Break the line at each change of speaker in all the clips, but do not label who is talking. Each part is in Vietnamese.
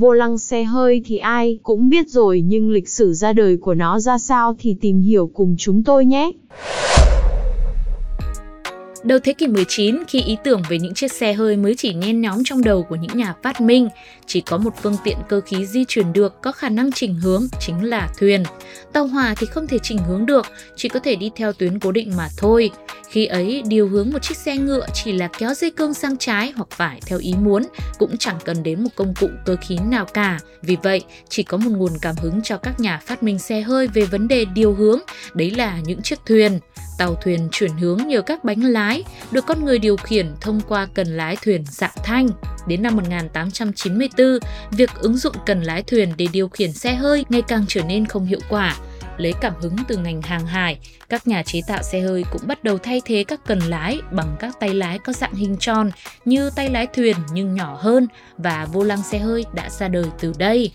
Vô lăng xe hơi thì ai cũng biết rồi nhưng lịch sử ra đời của nó ra sao thì tìm hiểu cùng chúng tôi nhé.
Đầu thế kỷ 19, khi ý tưởng về những chiếc xe hơi mới chỉ nhen nhóm trong đầu của những nhà phát minh, chỉ có một phương tiện cơ khí di chuyển được có khả năng chỉnh hướng chính là thuyền. Tàu hỏa thì không thể chỉnh hướng được, chỉ có thể đi theo tuyến cố định mà thôi. Khi ấy, điều hướng một chiếc xe ngựa chỉ là kéo dây cương sang trái hoặc phải theo ý muốn, cũng chẳng cần đến một công cụ cơ khí nào cả. Vì vậy, chỉ có một nguồn cảm hứng cho các nhà phát minh xe hơi về vấn đề điều hướng, đấy là những chiếc thuyền. Tàu thuyền chuyển hướng nhờ các bánh lái, được con người điều khiển thông qua cần lái thuyền dạng thanh. Đến năm 1894, việc ứng dụng cần lái thuyền để điều khiển xe hơi ngày càng trở nên không hiệu quả. Lấy cảm hứng từ ngành hàng hải, các nhà chế tạo xe hơi cũng bắt đầu thay thế các cần lái bằng các tay lái có dạng hình tròn như tay lái thuyền nhưng nhỏ hơn và vô lăng xe hơi đã ra đời từ đây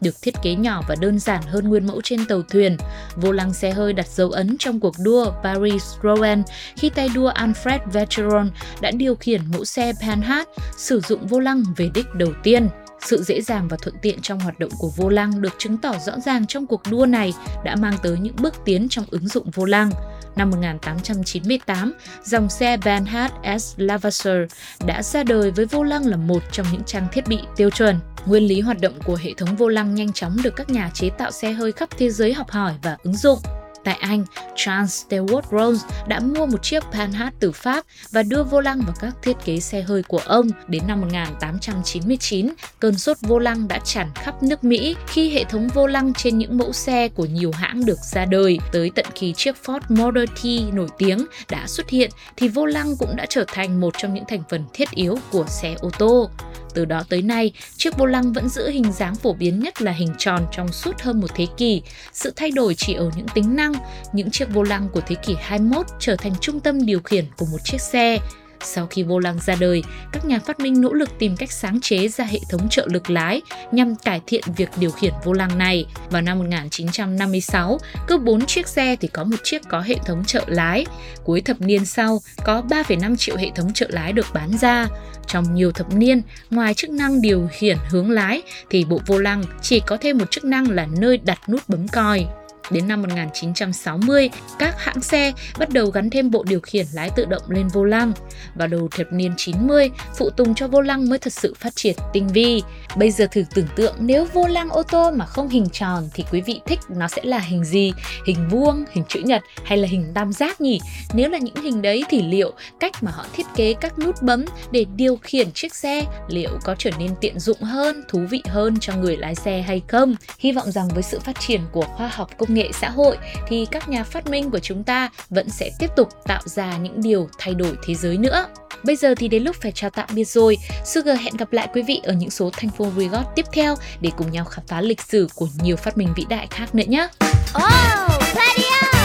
được thiết kế nhỏ và đơn giản hơn nguyên mẫu trên tàu thuyền. Vô lăng xe hơi đặt dấu ấn trong cuộc đua Paris-Rouen khi tay đua Alfred Vacheron đã điều khiển mẫu xe Panhard sử dụng vô lăng về đích đầu tiên. Sự dễ dàng và thuận tiện trong hoạt động của vô lăng được chứng tỏ rõ ràng trong cuộc đua này đã mang tới những bước tiến trong ứng dụng vô lăng. Năm 1898, dòng xe Bernhard S. Lavasseur đã ra đời với vô lăng là một trong những trang thiết bị tiêu chuẩn. Nguyên lý hoạt động của hệ thống vô lăng nhanh chóng được các nhà chế tạo xe hơi khắp thế giới học hỏi và ứng dụng. Tại Anh, Charles Stewart Rhodes đã mua một chiếc Panhard từ Pháp và đưa vô lăng vào các thiết kế xe hơi của ông. Đến năm 1899, cơn sốt vô lăng đã tràn khắp nước Mỹ khi hệ thống vô lăng trên những mẫu xe của nhiều hãng được ra đời. Tới tận khi chiếc Ford Model T nổi tiếng đã xuất hiện thì vô lăng cũng đã trở thành một trong những thành phần thiết yếu của xe ô tô. Từ đó tới nay, chiếc vô lăng vẫn giữ hình dáng phổ biến nhất là hình tròn trong suốt hơn một thế kỷ. Sự thay đổi chỉ ở những tính năng, những chiếc vô lăng của thế kỷ 21 trở thành trung tâm điều khiển của một chiếc xe. Sau khi vô lăng ra đời, các nhà phát minh nỗ lực tìm cách sáng chế ra hệ thống trợ lực lái nhằm cải thiện việc điều khiển vô lăng này. Vào năm 1956, cứ 4 chiếc xe thì có một chiếc có hệ thống trợ lái. Cuối thập niên sau, có 3,5 triệu hệ thống trợ lái được bán ra. Trong nhiều thập niên, ngoài chức năng điều khiển hướng lái thì bộ vô lăng chỉ có thêm một chức năng là nơi đặt nút bấm còi. Đến năm 1960, các hãng xe bắt đầu gắn thêm bộ điều khiển lái tự động lên vô lăng. Vào đầu thập niên 90, phụ tùng cho vô lăng mới thật sự phát triển tinh vi. Bây giờ thử tưởng tượng nếu vô lăng ô tô mà không hình tròn thì quý vị thích nó sẽ là hình gì? Hình vuông, hình chữ nhật hay là hình tam giác nhỉ? Nếu là những hình đấy thì liệu cách mà họ thiết kế các nút bấm để điều khiển chiếc xe liệu có trở nên tiện dụng hơn, thú vị hơn cho người lái xe hay không? Hy vọng rằng với sự phát triển của khoa học công nghệ nghệ xã hội thì các nhà phát minh của chúng ta vẫn sẽ tiếp tục tạo ra những điều thay đổi thế giới nữa. Bây giờ thì đến lúc phải chào tạm biệt rồi. Sugar hẹn gặp lại quý vị ở những số thành phố Regot tiếp theo để cùng nhau khám phá lịch sử của nhiều phát minh vĩ đại khác nữa nhé. Oh,